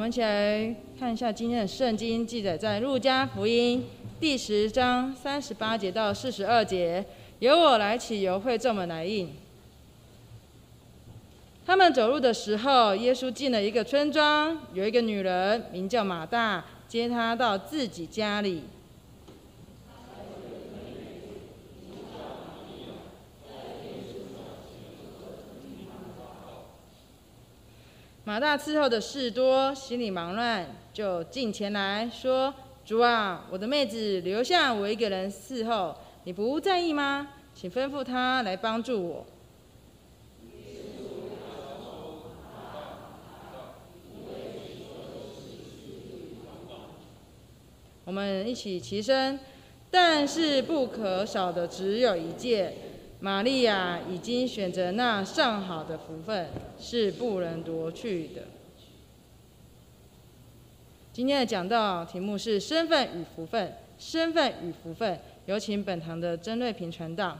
我们一起来看一下今天的圣经记载在路加福音第十章三十八节到四十二节。由我来起，由会众们来应。他们走路的时候，耶稣进了一个村庄，有一个女人名叫马大，接他到自己家里。马大伺候的事多，心里忙乱，就进前来说：“主啊，我的妹子留下我一个人伺候，你不在意吗？请吩咐她来帮助我。”我们一起齐声，但是不可少的只有一件。玛利亚已经选择那上好的福分，是不能夺去的。今天的讲道题目是“身份与福分”，身份与福分。有请本堂的曾瑞平传道。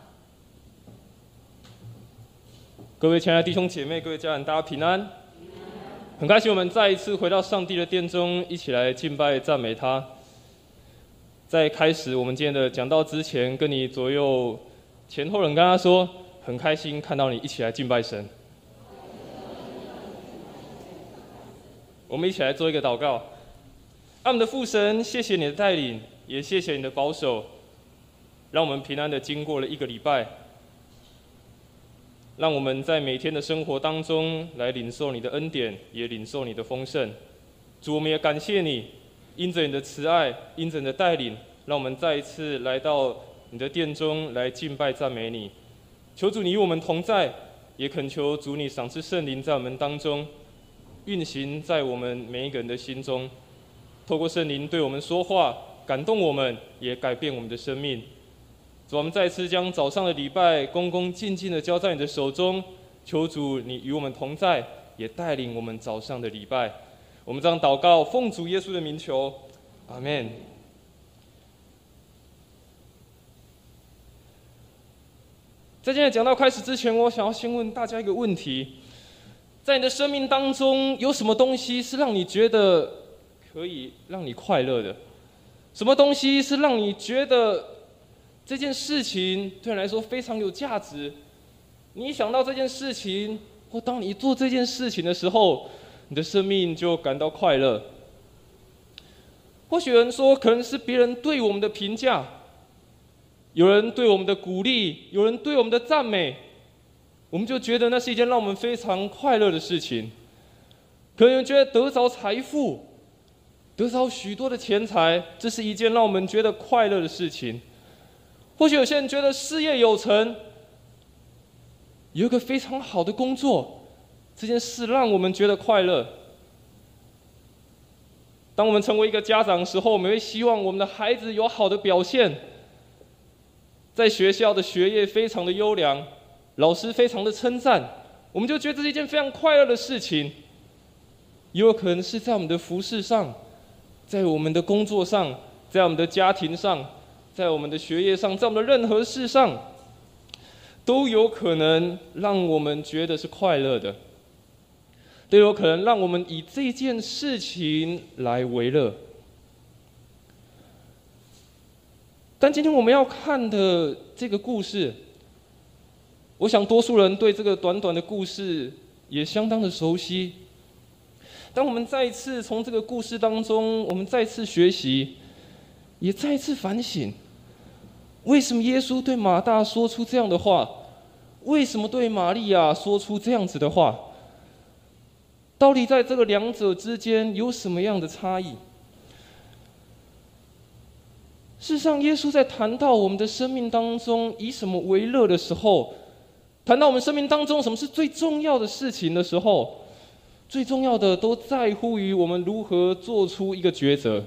各位亲爱的弟兄姐妹、各位家人，大家平安。很开心我们再一次回到上帝的殿中，一起来敬拜赞美他。在开始我们今天的讲道之前，跟你左右。前后人跟他说：“很开心看到你一起来敬拜神。”我们一起来做一个祷告。阿们的父神，谢谢你的带领，也谢谢你的保守，让我们平安的经过了一个礼拜。让我们在每天的生活当中来领受你的恩典，也领受你的丰盛。主，我们也感谢你，因着你的慈爱，因着你的带领，让我们再一次来到。你的殿中来敬拜赞美你，求主你与我们同在，也恳求主你赏赐圣灵在我们当中运行在我们每一个人的心中，透过圣灵对我们说话，感动我们，也改变我们的生命。主，我们再次将早上的礼拜恭恭敬敬的交在你的手中，求主你与我们同在，也带领我们早上的礼拜。我们这样祷告，奉主耶稣的名求，阿门。在今天讲到开始之前，我想要先问大家一个问题：在你的生命当中，有什么东西是让你觉得可以让你快乐的？什么东西是让你觉得这件事情对你来说非常有价值？你想到这件事情，或当你做这件事情的时候，你的生命就感到快乐。或许有人说，可能是别人对我们的评价。有人对我们的鼓励，有人对我们的赞美，我们就觉得那是一件让我们非常快乐的事情。可能觉得得着财富，得着许多的钱财，这是一件让我们觉得快乐的事情。或许有些人觉得事业有成，有一个非常好的工作，这件事让我们觉得快乐。当我们成为一个家长的时候，我们会希望我们的孩子有好的表现。在学校的学业非常的优良，老师非常的称赞，我们就觉得这是一件非常快乐的事情。也有可能是在我们的服饰上，在我们的工作上，在我们的家庭上，在我们的学业上，在我们的任何事上，都有可能让我们觉得是快乐的，都有可能让我们以这件事情来为乐。但今天我们要看的这个故事，我想多数人对这个短短的故事也相当的熟悉。当我们再一次从这个故事当中，我们再次学习，也再一次反省，为什么耶稣对马大说出这样的话？为什么对玛利亚说出这样子的话？到底在这个两者之间有什么样的差异？事实上，耶稣在谈到我们的生命当中以什么为乐的时候，谈到我们生命当中什么是最重要的事情的时候，最重要的都在乎于我们如何做出一个抉择。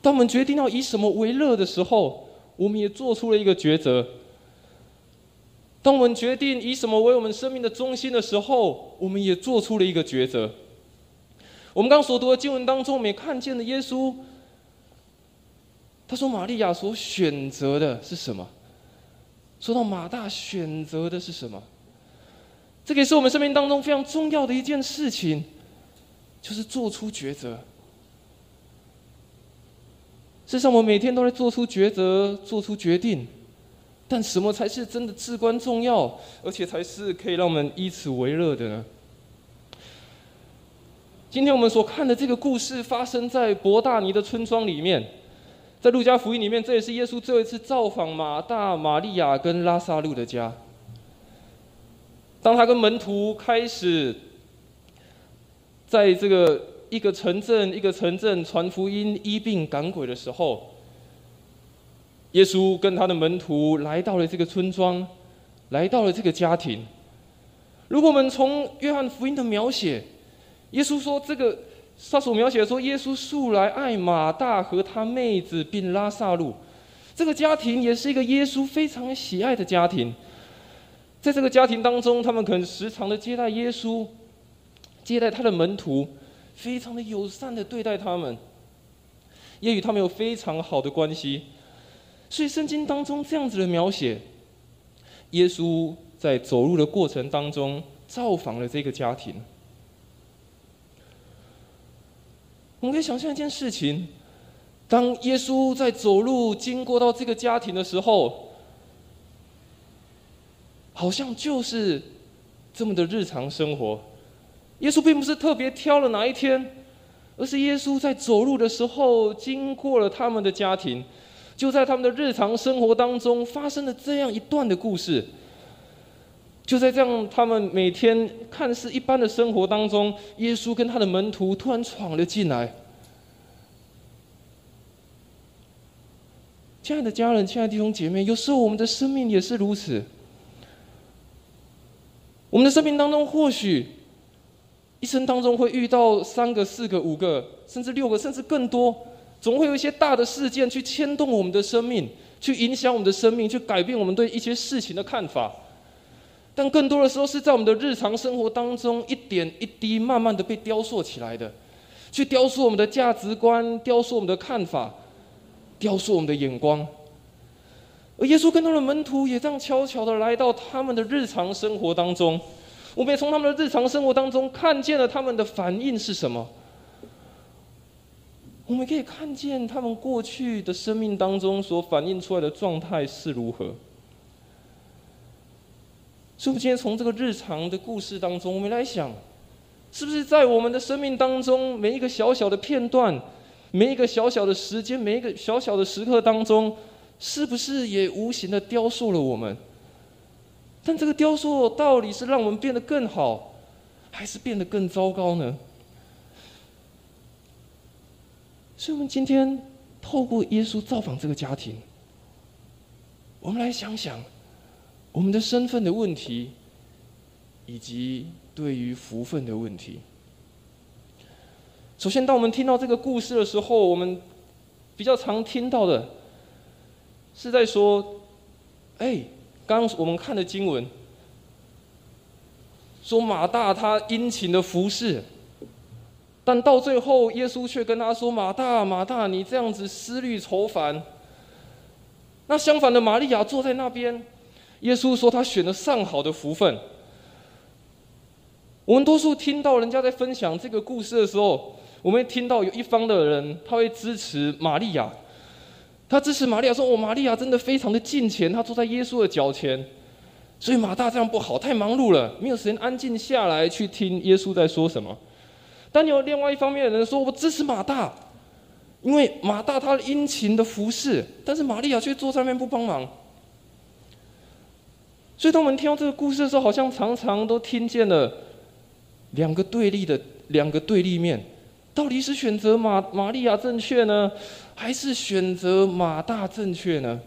当我们决定要以什么为乐的时候，我们也做出了一个抉择。当我们决定以什么为我们生命的中心的时候，我们也做出了一个抉择。我们刚所读的经文当中，我们也看见了耶稣。他说：“玛利亚所选择的是什么？”说到马大选择的是什么？这个也是我们生命当中非常重要的一件事情。就是做出抉择。事实上，我们每天都在做出抉择、做出决定，但什么才是真的至关重要，而且才是可以让我们以此为乐的呢？今天我们所看的这个故事，发生在伯大尼的村庄里面，在路加福音里面，这也是耶稣最后一次造访马大、玛利亚跟拉萨路的家。当他跟门徒开始在这个一个城镇一个城镇传福音、医病赶鬼的时候，耶稣跟他的门徒来到了这个村庄，来到了这个家庭。如果我们从约翰福音的描写，耶稣说：“这个他所描写说，耶稣素来爱马大和他妹子，并拉萨路。这个家庭也是一个耶稣非常喜爱的家庭。在这个家庭当中，他们可能时常的接待耶稣，接待他的门徒，非常的友善的对待他们，也与他们有非常好的关系。所以圣经当中这样子的描写，耶稣在走路的过程当中造访了这个家庭。”我们可以想象一件事情：当耶稣在走路经过到这个家庭的时候，好像就是这么的日常生活。耶稣并不是特别挑了哪一天，而是耶稣在走路的时候经过了他们的家庭，就在他们的日常生活当中发生了这样一段的故事。就在这样他们每天看似一般的生活当中，耶稣跟他的门徒突然闯了进来。亲爱的家人，亲爱的弟兄姐妹，有时候我们的生命也是如此。我们的生命当中，或许一生当中会遇到三个、四个、五个，甚至六个，甚至更多，总会有一些大的事件去牵动我们的生命，去影响我们的生命，去改变我们对一些事情的看法。但更多的时候是在我们的日常生活当中，一点一滴慢慢的被雕塑起来的，去雕塑我们的价值观，雕塑我们的看法，雕塑我们的眼光。而耶稣跟他的门徒也这样悄悄的来到他们的日常生活当中，我们也从他们的日常生活当中看见了他们的反应是什么。我们可以看见他们过去的生命当中所反映出来的状态是如何。所以，我今天从这个日常的故事当中，我们来想，是不是在我们的生命当中，每一个小小的片段，每一个小小的时间，每一个小小的时刻当中，是不是也无形的雕塑了我们？但这个雕塑到底是让我们变得更好，还是变得更糟糕呢？所以，我们今天透过耶稣造访这个家庭，我们来想想。我们的身份的问题，以及对于福分的问题。首先，当我们听到这个故事的时候，我们比较常听到的，是在说：“哎，刚我们看的经文，说马大他殷勤的服侍，但到最后，耶稣却跟他说：‘马大，马大，你这样子思虑愁烦。’那相反的，玛利亚坐在那边。”耶稣说：“他选了上好的福分。”我们多数听到人家在分享这个故事的时候，我们听到有一方的人他会支持玛利亚，他支持玛利亚说：“我玛利亚真的非常的近前，他坐在耶稣的脚前。”所以马大这样不好，太忙碌了，没有时间安静下来去听耶稣在说什么。但有另外一方面的人说：“我支持马大，因为马大他殷勤的服侍，但是玛利亚却坐在那边不帮忙。”所以，当我们听到这个故事的时候，好像常常都听见了两个对立的两个对立面。到底是选择马玛利亚正确呢，还是选择马大正确呢？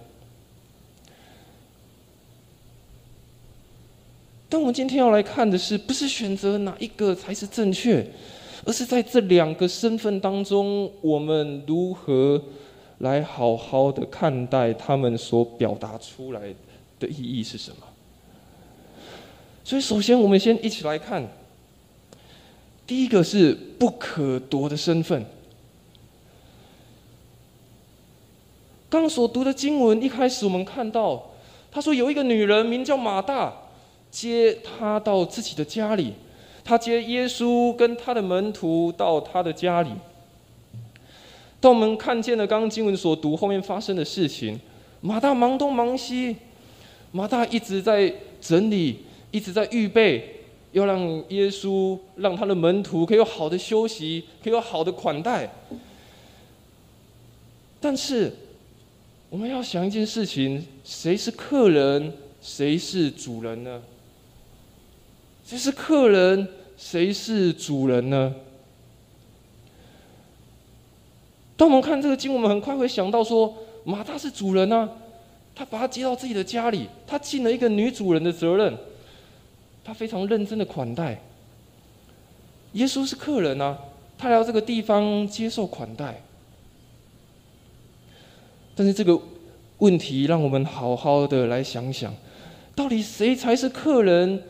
但我们今天要来看的是，不是选择哪一个才是正确，而是在这两个身份当中，我们如何来好好的看待他们所表达出来的意义是什么？所以，首先我们先一起来看，第一个是不可夺的身份。刚所读的经文一开始，我们看到他说有一个女人名叫马大，接他到自己的家里，他接耶稣跟他的门徒到他的家里。当我们看见了刚刚经文所读后面发生的事情，马大忙东忙西，马大一直在整理，一直在预备，要让耶稣让他的门徒可以有好的休息，可以有好的款待。但是，我们要想一件事情：谁是客人，谁是主人呢？谁是客人，谁是主人呢？当我们看这个经，我们很快会想到说，马大是主人啊，他把他接到自己的家里，他尽了一个女主人的责任，他非常认真的款待。耶稣是客人啊，他来到这个地方接受款待。但是这个问题，让我们好好的来想想，到底谁才是客人，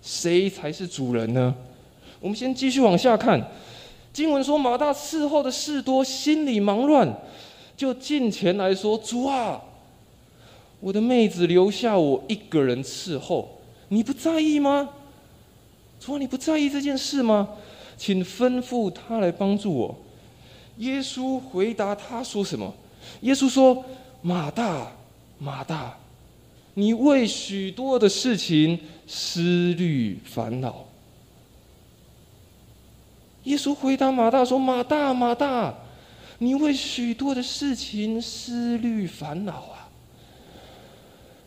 谁才是主人呢？我们先继续往下看。经文说，马大伺候的事多，心里忙乱，就进前来说：“主啊，我的妹子留下我一个人伺候，你不在意吗？主啊，你不在意这件事吗？请吩咐他来帮助我。”耶稣回答他说：“什么？”耶稣说：“马大，马大，你为许多的事情思虑烦恼。”耶稣回答马大说：“马大，马大，你为许多的事情思虑烦恼。”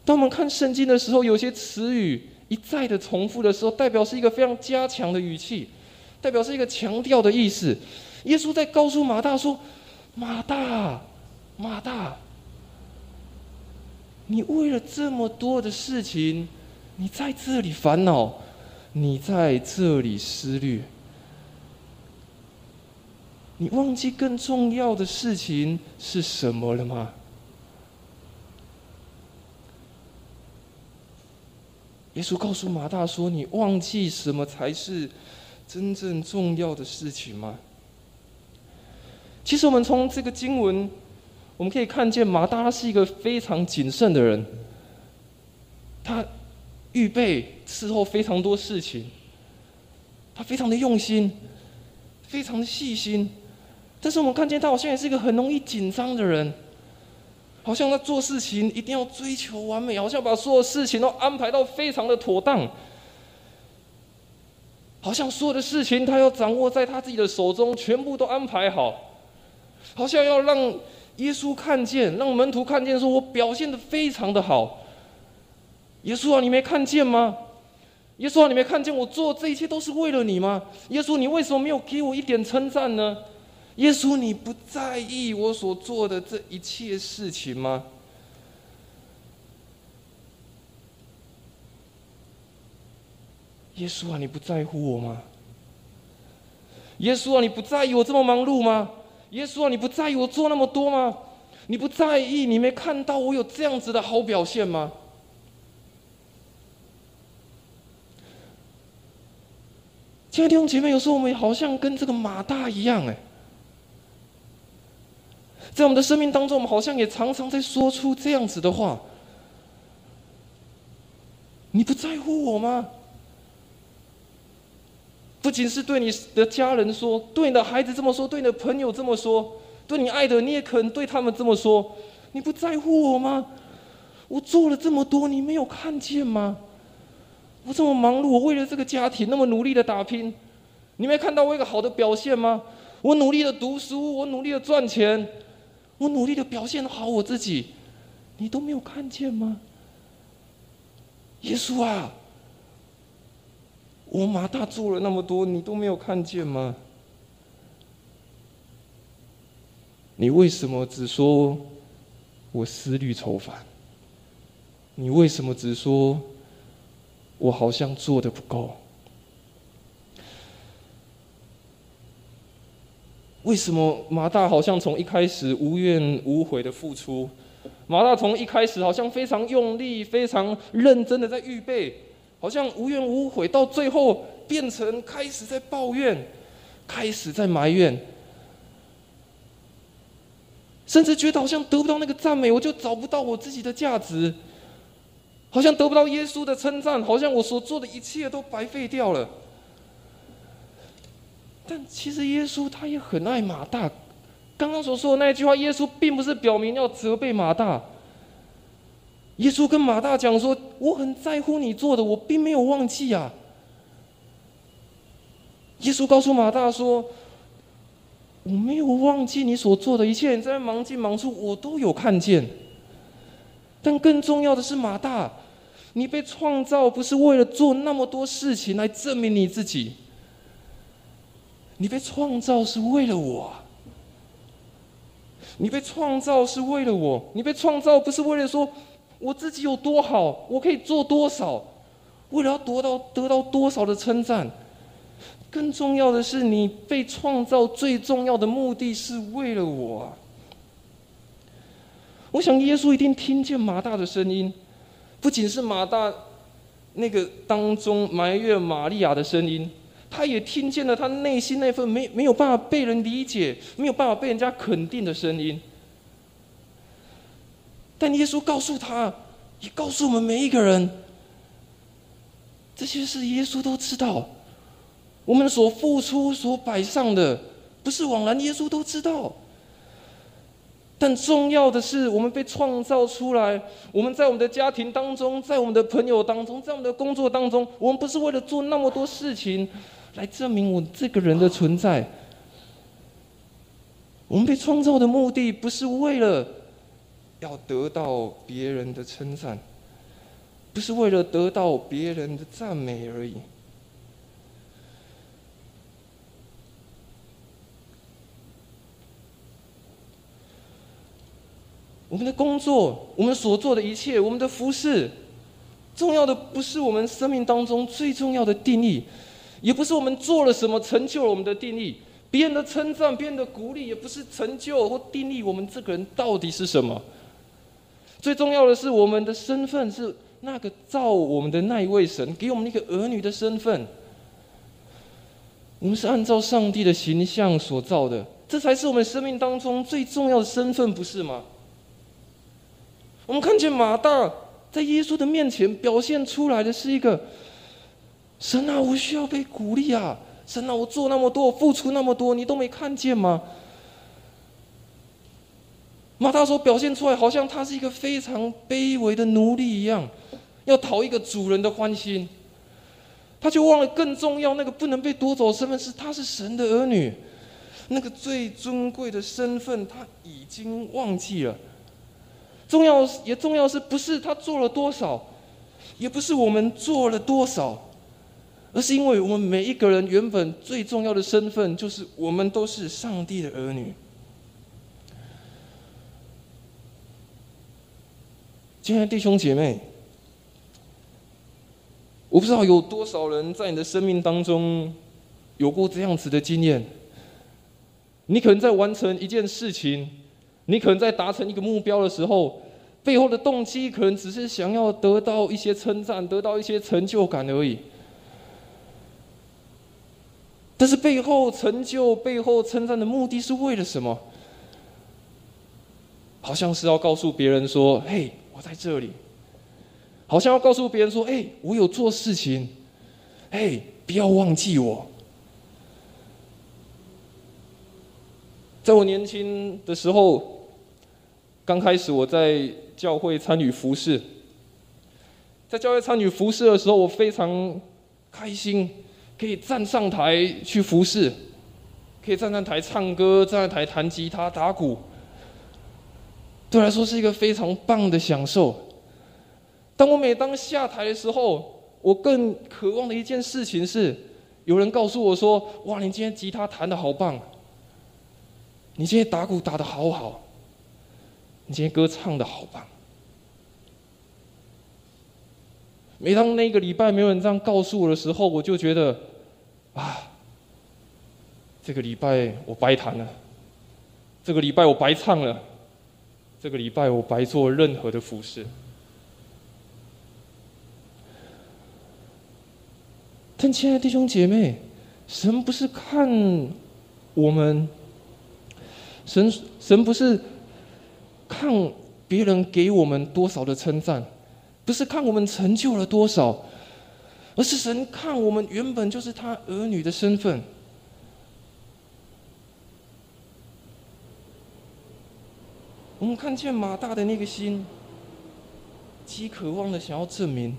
当我们看圣经的时候，有些词语一再的重复的时候，代表是一个非常加强的语气，代表是一个强调的意思。耶稣在告诉马大说：“马大，马大，你为了这么多的事情，你在这里烦恼，你在这里思虑。”你忘记更重要的事情是什么了吗？耶稣告诉马大说：“你忘记什么才是真正重要的事情吗？”其实，我们从这个经文，我们可以看见马大是一个非常谨慎的人，他预备伺候非常多事情，他非常的用心，非常的细心。但是我们看见他好像也是一个很容易紧张的人，好像他做事情一定要追求完美，好像把所有事情都安排到非常的妥当，好像所有的事情他要掌握在他自己的手中，全部都安排好，好像要让耶稣看见，让门徒看见，说我表现的非常的好。耶稣啊，你没看见吗？耶稣啊，你没看见我做这一切都是为了你吗？耶稣，你为什么没有给我一点称赞呢？耶稣，你不在意我所做的这一切事情吗？耶稣啊，你不在乎我吗？耶稣啊，你不在意我这么忙碌吗？耶稣啊，你不在意我做那么多吗？你不在意，你没看到我有这样子的好表现吗？亲爱的弟兄姐妹，有时候我们好像跟这个马大一样，哎。在我们的生命当中，我们好像也常常在说出这样子的话：“你不在乎我吗？”不仅是对你的家人说，对你的孩子这么说，对你的朋友这么说，对你爱的，你也可能对他们这么说：“你不在乎我吗？我做了这么多，你没有看见吗？我这么忙碌，我为了这个家庭那么努力的打拼，你没看到我一个好的表现吗？我努力的读书，我努力的赚钱。”我努力的表现好我自己，你都没有看见吗？耶稣啊，我马大做了那么多，你都没有看见吗？你为什么只说我思虑愁烦？你为什么只说我好像做的不够？为什么马大好像从一开始无怨无悔的付出？马大从一开始好像非常用力、非常认真的在预备，好像无怨无悔，到最后变成开始在抱怨，开始在埋怨，甚至觉得好像得不到那个赞美，我就找不到我自己的价值，好像得不到耶稣的称赞，好像我所做的一切都白费掉了。但其实耶稣他也很爱马大。刚刚所说的那句话，耶稣并不是表明要责备马大。耶稣跟马大讲说：“我很在乎你做的，我并没有忘记啊。”耶稣告诉马大说：“我没有忘记你所做的一切，你在忙进忙出，我都有看见。但更重要的是，马大，你被创造不是为了做那么多事情来证明你自己，你被创造是为了我。你被创造是为了我，你被创造不是为了说我自己有多好，我可以做多少，为了要得到得到多少的称赞。”更重要的是，你被创造最重要的目的是为了我。我想耶稣一定听见马大的声音，不仅是马大那个当中埋怨玛利亚的声音，他也听见了他内心那份没没有办法被人理解、没有办法被人家肯定的声音。但耶稣告诉他，也告诉我们每一个人，这些事耶稣都知道。我们所付出、所摆上的，不是枉然。耶稣都知道。但重要的是，我们被创造出来，我们在我们的家庭当中，在我们的朋友当中，在我们的工作当中，我们不是为了做那么多事情来证明我这个人的存在。我们被创造的目的，不是为了要得到别人的称赞，不是为了得到别人的赞美而已。我们的工作，我们所做的一切，我们的服饰，重要的不是我们生命当中最重要的定义，也不是我们做了什么成就了我们的定义。别人的称赞、别人的鼓励，也不是成就或定义我们这个人到底是什么。最重要的是，我们的身份是那个造我们的那一位神给我们那个儿女的身份。我们是按照上帝的形象所造的，这才是我们生命当中最重要的身份，不是吗？我们看见马大在耶稣的面前表现出来的是一个神啊，我需要被鼓励啊！神啊，我做那么多，我付出那么多，你都没看见吗？马大所表现出来，好像他是一个非常卑微的奴隶一样，要讨一个主人的欢心，他就忘了更重要那个不能被夺走身份是他是神的儿女，那个最尊贵的身份他已经忘记了。重要也重要是不是他做了多少，也不是我们做了多少，而是因为我们每一个人原本最重要的身份就是我们都是上帝的儿女。亲爱的弟兄姐妹，我不知道有多少人在你的生命当中有过这样子的经验，你可能在完成一件事情。你可能在达成一个目标的时候，背后的动机可能只是想要得到一些称赞，得到一些成就感而已。但是背后成就、背后称赞的目的是为了什么？好像是要告诉别人说：“嘿，我在这里。”好像要告诉别人说：“哎，我有做事情。”嘿，不要忘记我。在我年轻的时候。刚开始我在教会参与服饰，在教会参与服饰的时候，我非常开心，可以站上台去服侍，可以站上台唱歌，站上台弹吉他、打鼓，对我来说是一个非常棒的享受。当我每当下台的时候，我更渴望的一件事情是，有人告诉我说：“哇，你今天吉他弹的好棒，你今天打鼓打的好好。”你今天歌唱的好棒！每当那个礼拜没有人这样告诉我的时候，我就觉得，啊，这个礼拜我白弹了，这个礼拜我白唱了，这个礼拜我白做任何的服饰。但亲爱的弟兄姐妹，神不是看我们，神神不是。看别人给我们多少的称赞，不是看我们成就了多少，而是神看我们原本就是他儿女的身份。我们看见马大的那个心极渴望的想要证明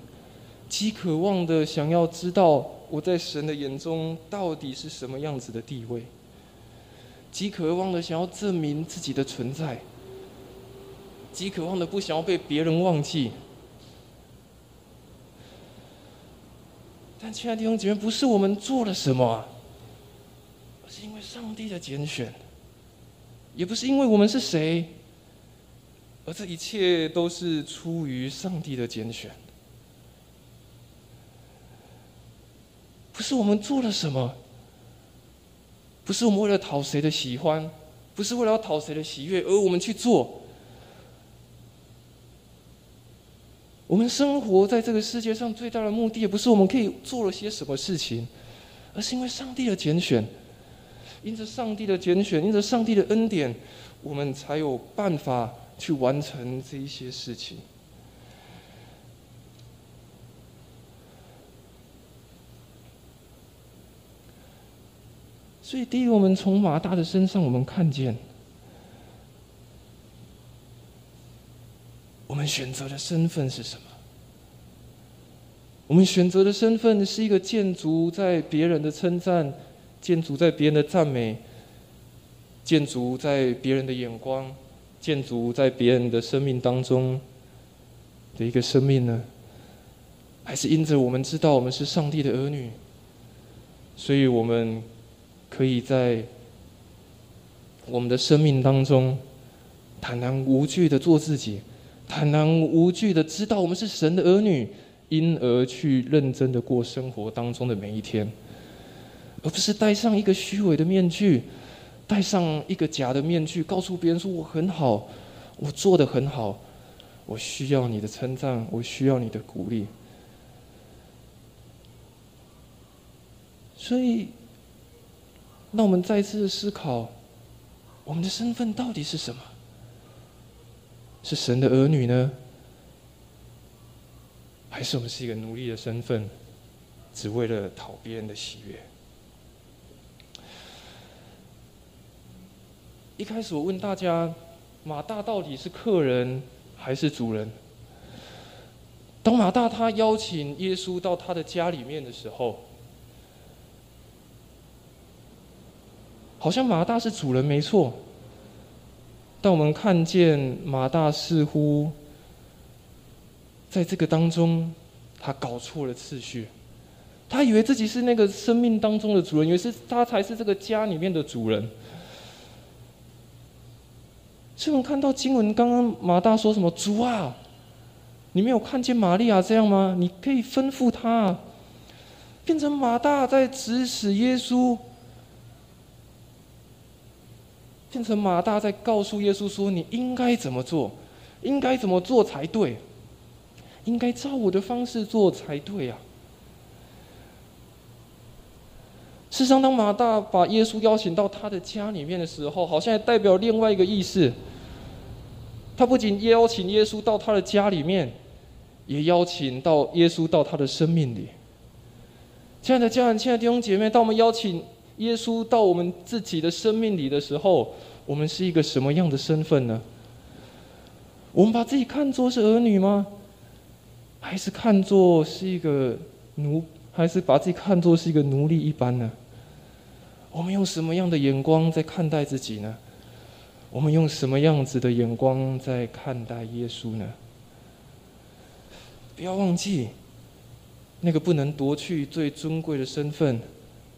极渴望的想要知道我在神的眼中到底是什么样子的地位极渴望的想要证明自己的存在极渴望的不想要被别人忘记。但亲爱的弟兄姐妹，不是我们做了什么，而是因为上帝的拣选，也不是因为我们是谁。而这一切都是出于上帝的拣选，不是我们做了什么，不是我们为了讨谁的喜欢，不是为了要讨谁的喜悦而我们去做。我们生活在这个世界上最大的目的，也不是我们可以做了些什么事情，而是因为上帝的拣选，因着上帝的拣选，因着上帝的恩典，我们才有办法。去完成这一些事情，所以第一，我们从马大的身上，我们看见，我们选择的身份是什么？我们选择的身份是一个建筑在别人的称赞，建筑在别人的赞美，建筑在别人的眼光。建筑在别人的生命当中的一个生命呢，还是因着我们知道我们是上帝的儿女，所以我们可以在我们的生命当中坦然无惧的做自己，坦然无惧的知道我们是神的儿女，因而去认真的过生活当中的每一天，而不是戴上一个虚伪的面具。戴上一个假的面具，告诉别人说我很好，我做的很好，我需要你的称赞，我需要你的鼓励。所以，那我们再次思考，我们的身份到底是什么？是神的儿女呢，还是我们是一个奴隶的身份，只为了讨别人的喜悦？一开始我问大家，马大到底是客人还是主人？当马大他邀请耶稣到他的家里面的时候，好像马大是主人没错，但我们看见马大似乎在这个当中，他搞错了次序，他以为自己是那个生命当中的主人，以为是他才是这个家里面的主人。所以我们看到经文，刚刚马大说什么？主啊，你没有看见玛利亚这样吗？你可以吩咐他，变成马大在指使耶稣，变成马大在告诉耶稣说：“你应该怎么做？应该怎么做才对？应该照我的方式做才对啊！”事实上，当马大把耶稣邀请到他的家里面的时候，好像也代表另外一个意思。他不仅邀请耶稣到他的家里面，也邀请到耶稣到他的生命里。亲爱的家人，亲爱的弟兄姐妹，当我们邀请耶稣到我们自己的生命里的时候，我们是一个什么样的身份呢？我们把自己看作是儿女吗？还是看作是一个奴？还是把自己看作是一个奴隶一般呢？我们用什么样的眼光在看待自己呢？我们用什么样子的眼光在看待耶稣呢？不要忘记，那个不能夺去最尊贵的身份，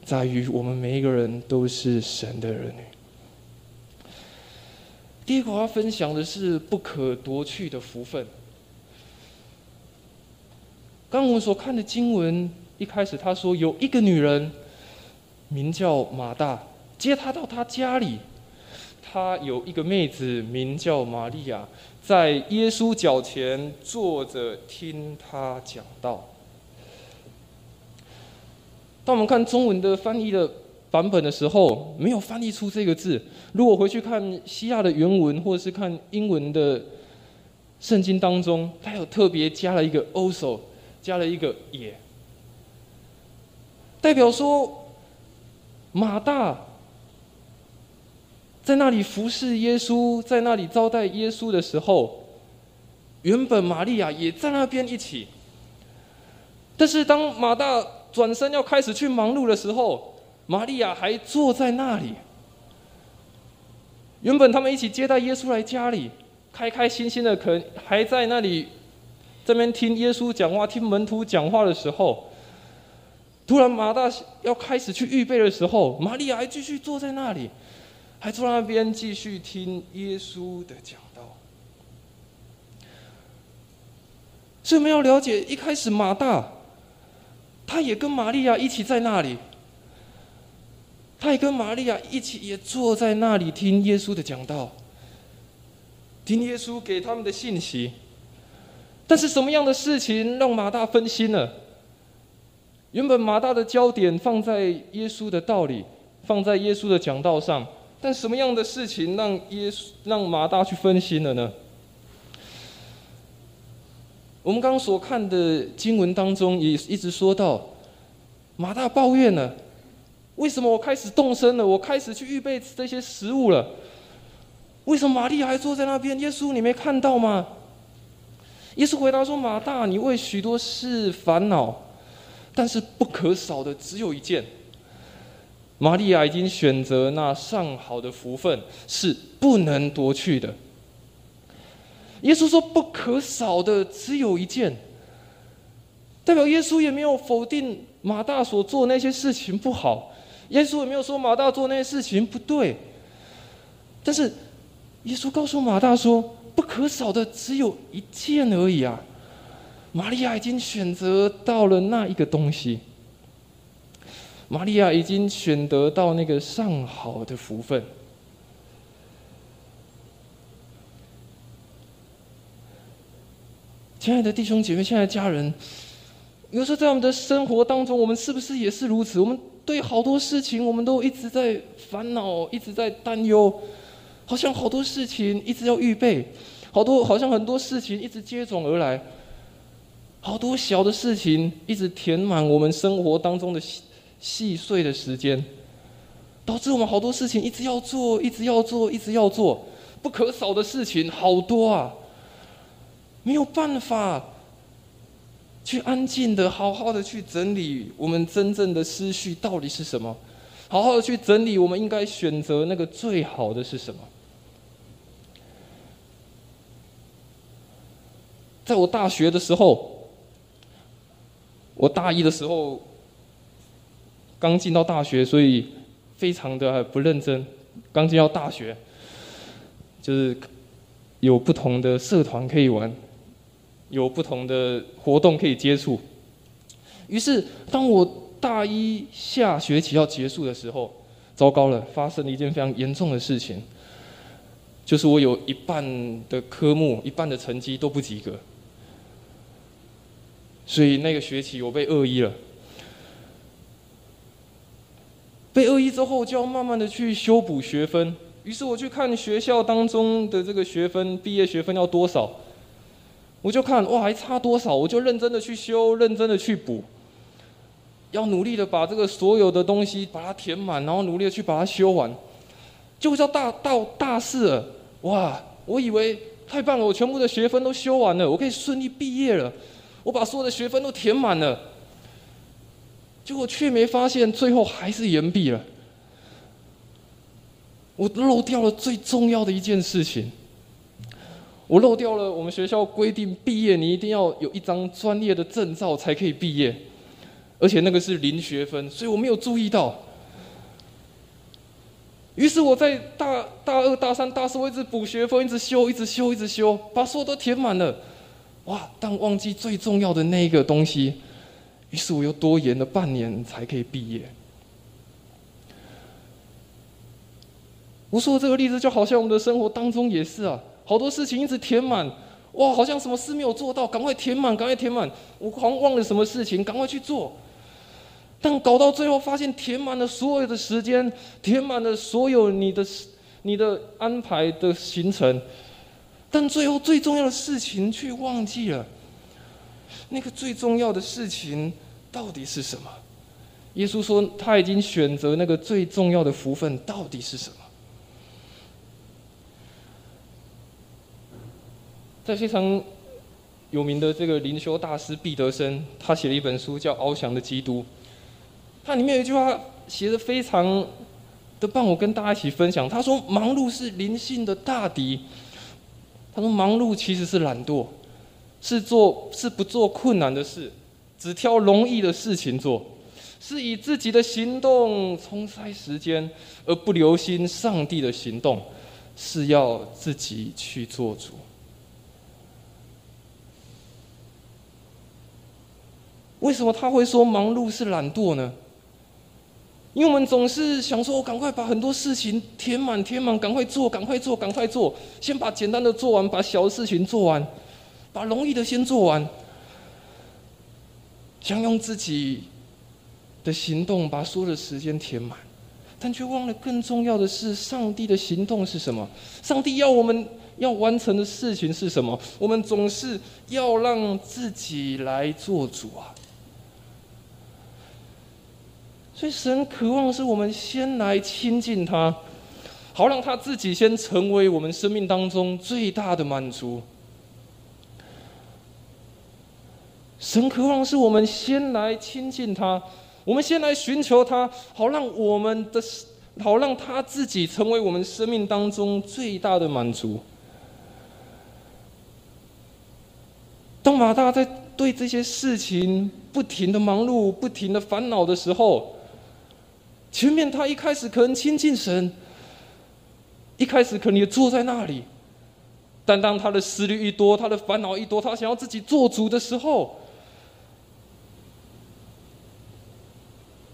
在于我们每一个人都是神的儿女。第一个我要分享的是不可夺去的福分。刚我们所看的经文一开始，他说有一个女人名叫马大，接他到他家里。他有一个妹子名叫玛利亚，在耶稣脚前坐着听他讲道。当我们看中文的翻译的版本的时候，没有翻译出这个字。如果回去看希腊的原文，或者是看英文的圣经当中，它有特别加了一个 also，加了一个也，代表说马大。在那里服侍耶稣，在那里招待耶稣的时候，原本玛利亚也在那边一起。但是当马大转身要开始去忙碌的时候，玛利亚还坐在那里。原本他们一起接待耶稣来家里，开开心心的，可能还在那里这边听耶稣讲话、听门徒讲话的时候，突然马大要开始去预备的时候，玛利亚还继续坐在那里。还坐在那边继续听耶稣的讲道。所以我们要了解，一开始马大，他也跟玛利亚一起在那里，他也跟玛利亚一起也坐在那里听耶稣的讲道，听耶稣给他们的信息。但是什么样的事情让马大分心了？原本马大的焦点放在耶稣的道理，放在耶稣的讲道上。但什么样的事情让耶稣让马大去分心了呢？我们刚刚所看的经文当中也一直说到，马大抱怨了，为什么我开始动身了？我开始去预备这些食物了？为什么玛利亚还坐在那边？耶稣，你没看到吗？耶稣回答说：“马大，你为许多事烦恼，但是不可少的只有一件。”玛利亚已经选择那上好的福分，是不能夺去的。耶稣说：“不可少的只有一件。”代表耶稣也没有否定马大所做那些事情不好，耶稣也没有说马大做那些事情不对。但是，耶稣告诉马大说：“不可少的只有一件而已啊！”玛利亚已经选择到了那一个东西。玛利亚已经选得到那个上好的福分。亲爱的弟兄姐妹，亲爱的家人，有时候在我们的生活当中，我们是不是也是如此？我们对好多事情，我们都一直在烦恼，一直在担忧，好像好多事情一直要预备，好多好像很多事情一直接踵而来，好多小的事情一直填满我们生活当中的。细细碎的时间，导致我们好多事情一直要做，一直要做，一直要做，不可少的事情好多啊！没有办法去安静的、好好的去整理我们真正的思绪到底是什么，好好的去整理我们应该选择那个最好的是什么。在我大学的时候，我大一的时候。刚进到大学，所以非常的不认真。刚进到大学，就是有不同的社团可以玩，有不同的活动可以接触。于是，当我大一下学期要结束的时候，糟糕了，发生了一件非常严重的事情，就是我有一半的科目、一半的成绩都不及格，所以那个学期我被恶意了。被恶意之后，就要慢慢的去修补学分。于是我去看学校当中的这个学分，毕业学分要多少，我就看哇还差多少，我就认真的去修，认真的去补，要努力的把这个所有的东西把它填满，然后努力的去把它修完。就叫大到大四了，哇！我以为太棒了，我全部的学分都修完了，我可以顺利毕业了，我把所有的学分都填满了。结果却没发现，最后还是延毕了。我漏掉了最重要的一件事情，我漏掉了我们学校规定，毕业你一定要有一张专业的证照才可以毕业，而且那个是零学分，所以我没有注意到。于是我在大大二、大三、大四，我一直补学分，一直修，一直修，一直修，把所有都填满了。哇！但忘记最重要的那一个东西。于是我又多延了半年才可以毕业。我说的这个例子就好像我们的生活当中也是啊，好多事情一直填满，哇，好像什么事没有做到，赶快填满，赶快填满，我好像忘了什么事情，赶快去做。但搞到最后，发现填满了所有的时间，填满了所有你的你的安排的行程，但最后最重要的事情却忘记了。那个最重要的事情到底是什么？耶稣说他已经选择那个最重要的福分到底是什么？在非常有名的这个灵修大师毕德生，他写了一本书叫《翱翔的基督》，它里面有一句话写的非常的棒，我跟大家一起分享。他说：“忙碌是灵性的大敌。”他说：“忙碌其实是懒惰，是做是不做困难的事，只挑容易的事情做，是以自己的行动冲塞时间，而不留心上帝的行动，是要自己去做主。”为什么他会说忙碌是懒惰呢？因为我们总是想说，我赶快把很多事情填满，填满，赶快做，赶快做，赶快做，先把简单的做完，把小事情做完，把容易的先做完，想用自己的行动把所有的时间填满，但却忘了更重要的是，上帝的行动是什么？上帝要我们要完成的事情是什么？我们总是要让自己来做主啊！所以，神渴望是我们先来亲近他，好让他自己先成为我们生命当中最大的满足。神渴望是我们先来亲近他，我们先来寻求他，好让我们的，好让他自己成为我们生命当中最大的满足。当马大在对这些事情不停的忙碌、不停的烦恼的时候，前面他一开始可能亲近神，一开始可能也坐在那里，但当他的思虑一多，他的烦恼一多，他想要自己做主的时候，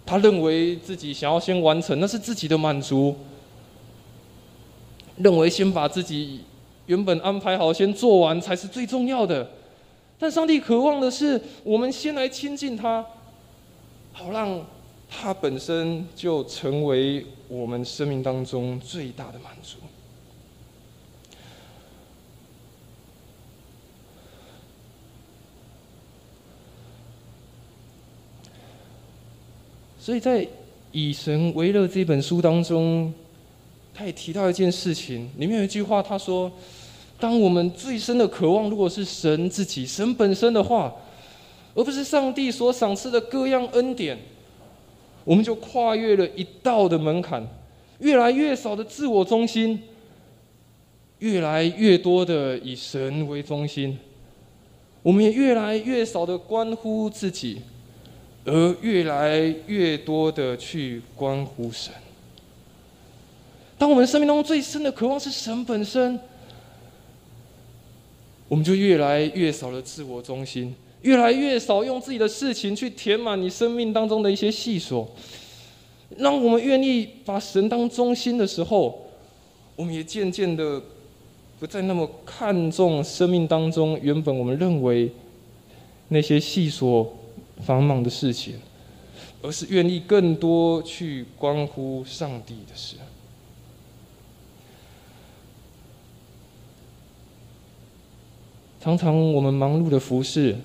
他认为自己想要先完成，那是自己的满足，认为先把自己原本安排好先做完才是最重要的。但上帝渴望的是，我们先来亲近他，好让。它本身就成为我们生命当中最大的满足。所以在《以神为乐》这本书当中，他也提到一件事情，里面有一句话，他说：“当我们最深的渴望，如果是神自己、神本身的话，而不是上帝所赏赐的各样恩典。”我们就跨越了一道的门槛，越来越少的自我中心，越来越多的以神为中心，我们也越来越少的关乎自己，而越来越多的去关乎神。当我们生命中最深的渴望是神本身，我们就越来越少了自我中心。越来越少用自己的事情去填满你生命当中的一些细琐，让我们愿意把神当中心的时候，我们也渐渐的不再那么看重生命当中原本我们认为那些细琐繁忙的事情，而是愿意更多去关乎上帝的事。常常我们忙碌的服侍。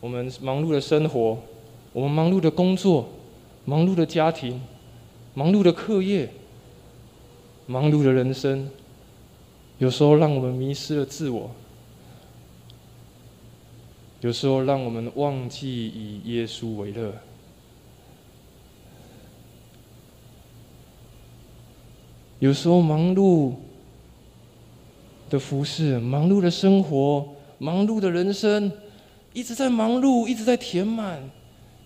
我们忙碌的生活，我们忙碌的工作，忙碌的家庭，忙碌的课业，忙碌的人生，有时候让我们迷失了自我，有时候让我们忘记以耶稣为乐，有时候忙碌的服饰，忙碌的生活，忙碌的人生。一直在忙碌，一直在填满，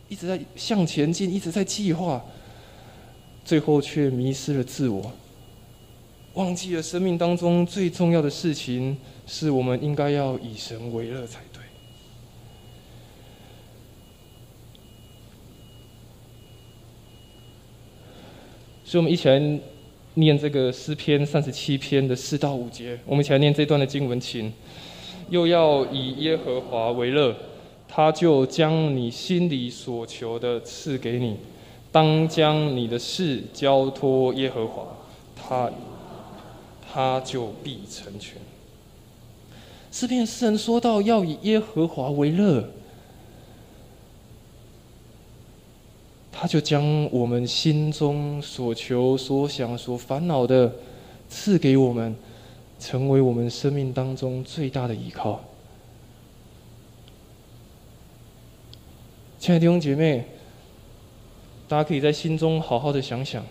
一直在向前进，一直在计划，最后却迷失了自我，忘记了生命当中最重要的事情，是我们应该要以神为乐才对。所以，我们一起来念这个诗篇三十七篇的四到五节。我们一起来念这段的经文，请。又要以耶和华为乐，他就将你心里所求的赐给你。当将你的事交托耶和华，他他就必成全。诗篇诗人说到要以耶和华为乐，他就将我们心中所求、所想、所烦恼的赐给我们。成为我们生命当中最大的依靠。亲爱的弟兄姐妹，大家可以在心中好好的想想，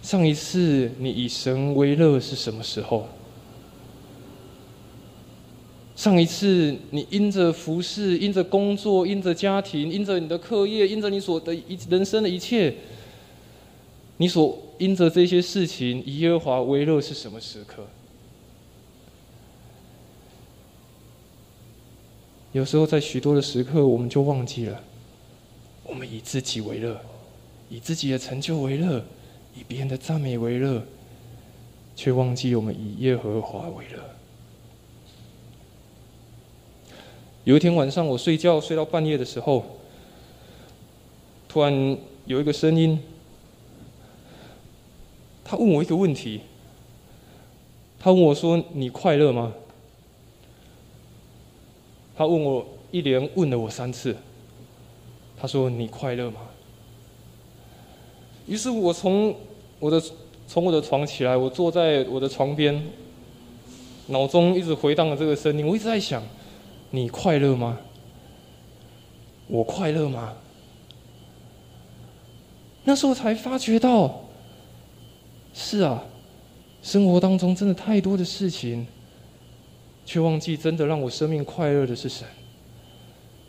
上一次你以神为乐是什么时候？上一次你因着服侍、因着工作、因着家庭、因着你的课业、因着你所的一人生的一切，你所因着这些事情以耶和华为乐是什么时刻？有时候在许多的时刻，我们就忘记了，我们以自己为乐，以自己的成就为乐，以别人的赞美为乐，却忘记我们以耶和华为乐。有一天晚上，我睡觉睡到半夜的时候，突然有一个声音，他问我一个问题，他问我说：“你快乐吗？”他问我一连问了我三次，他说：“你快乐吗？”于是我从我的从我的床起来，我坐在我的床边，脑中一直回荡着这个声音，我一直在想：“你快乐吗？我快乐吗？”那时候才发觉到，是啊，生活当中真的太多的事情。却忘记，真的让我生命快乐的是神。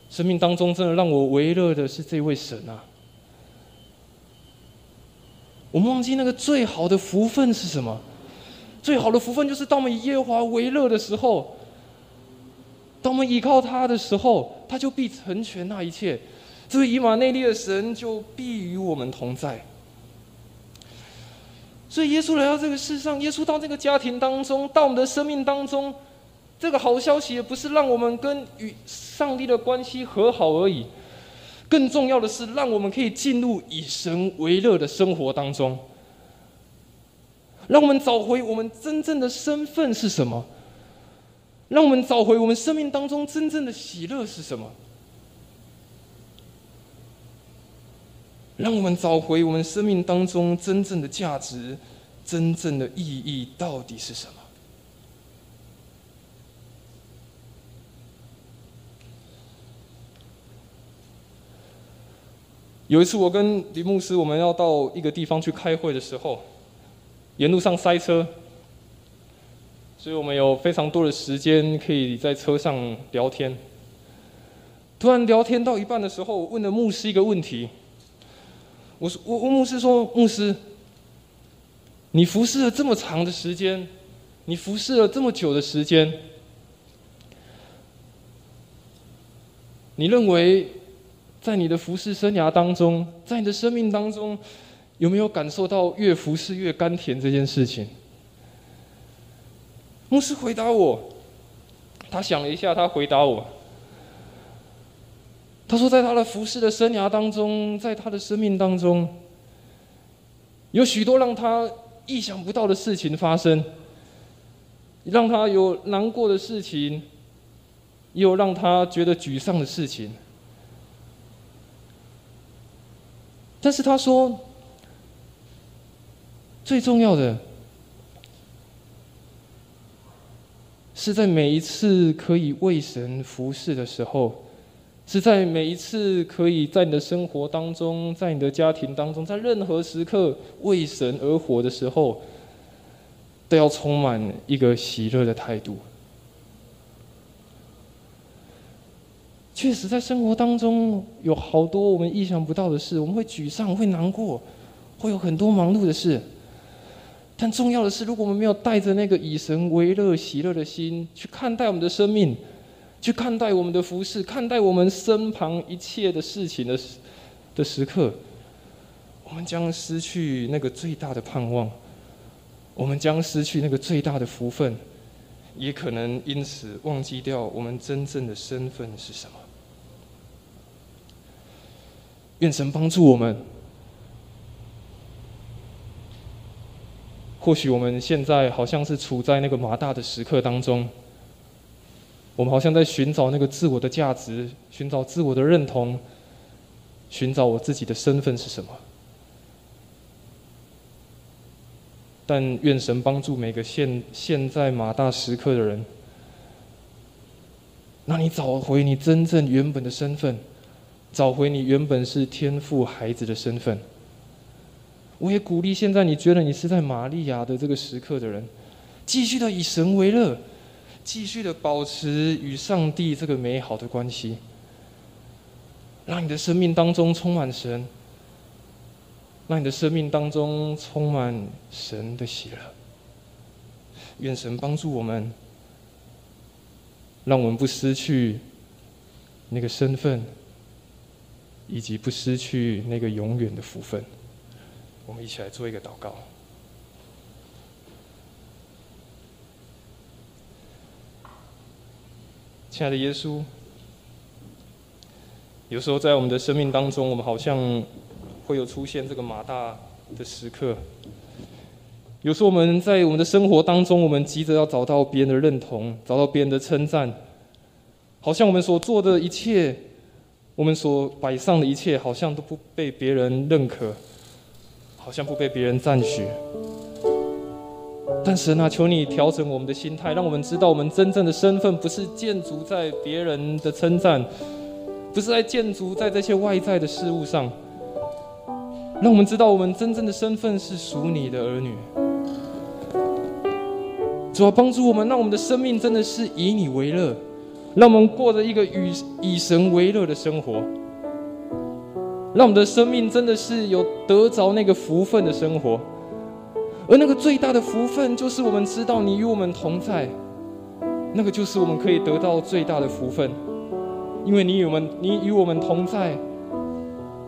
生命当中真的让我为乐的是这位神啊！我们忘记那个最好的福分是什么？最好的福分就是当我们以耶和华为乐的时候，当我们依靠他的时候，他就必成全那一切。这位以马内利的神就必与我们同在。所以，耶稣来到这个世上，耶稣到这个家庭当中，到我们的生命当中。这个好消息也不是让我们跟与上帝的关系和好而已，更重要的是让我们可以进入以神为乐的生活当中，让我们找回我们真正的身份是什么，让我们找回我们生命当中真正的喜乐是什么，让我们找回我们生命当中真正的价值、真正的意义到底是什么。有一次，我跟林牧师，我们要到一个地方去开会的时候，沿路上塞车，所以我们有非常多的时间可以在车上聊天。突然聊天到一半的时候，我问了牧师一个问题。我说：“我问牧师说，牧师，你服侍了这么长的时间，你服侍了这么久的时间，你认为？”在你的服侍生涯当中，在你的生命当中，有没有感受到越服侍越甘甜这件事情？牧师回答我，他想了一下，他回答我，他说，在他的服侍的生涯当中，在他的生命当中，有许多让他意想不到的事情发生，让他有难过的事情，也有让他觉得沮丧的事情。但是他说，最重要的是在每一次可以为神服侍的时候，是在每一次可以在你的生活当中，在你的家庭当中，在任何时刻为神而活的时候，都要充满一个喜乐的态度。确实，在生活当中有好多我们意想不到的事，我们会沮丧，会难过，会有很多忙碌的事。但重要的是，如果我们没有带着那个以神为乐、喜乐的心去看待我们的生命，去看待我们的服饰，看待我们身旁一切的事情的的时刻，我们将失去那个最大的盼望，我们将失去那个最大的福分，也可能因此忘记掉我们真正的身份是什么。愿神帮助我们。或许我们现在好像是处在那个马大的时刻当中，我们好像在寻找那个自我的价值，寻找自我的认同，寻找我自己的身份是什么。但愿神帮助每个现现在马大时刻的人，让你找回你真正原本的身份，找回你原本是天赋孩子的身份。我也鼓励现在你觉得你是在玛利亚的这个时刻的人，继续的以神为乐，继续的保持与上帝这个美好的关系，让你的生命当中充满神，让你的生命当中充满神的喜乐。愿神帮助我们，让我们不失去那个身份，以及不失去那个永远的福分。我们一起来做一个祷告。亲爱的耶稣，有时候在我们的生命当中，我们好像会有出现这个马大的时刻。有时候我们在我们的生活当中，我们急着要找到别人的认同，找到别人的称赞，好像我们所做的一切，我们所摆上的一切，好像都不被别人认可。好像不被别人赞许，但神啊，求你调整我们的心态，让我们知道我们真正的身份不是建筑在别人的称赞，不是在建筑在这些外在的事物上。让我们知道我们真正的身份是属你的儿女。主要帮助我们，让我们的生命真的是以你为乐，让我们过着一个与以神为乐的生活。让我们的生命真的是有得着那个福分的生活，而那个最大的福分，就是我们知道你与我们同在，那个就是我们可以得到最大的福分，因为你与我们，你与我们同在，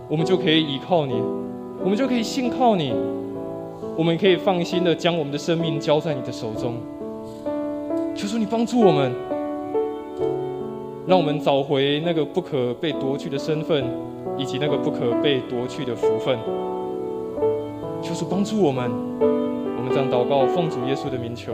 我们就可以依靠你，我们就可以信靠你，我们可以放心的将我们的生命交在你的手中。求求你帮助我们，让我们找回那个不可被夺去的身份。以及那个不可被夺去的福分，求主帮助我们。我们将祷告，奉主耶稣的名求。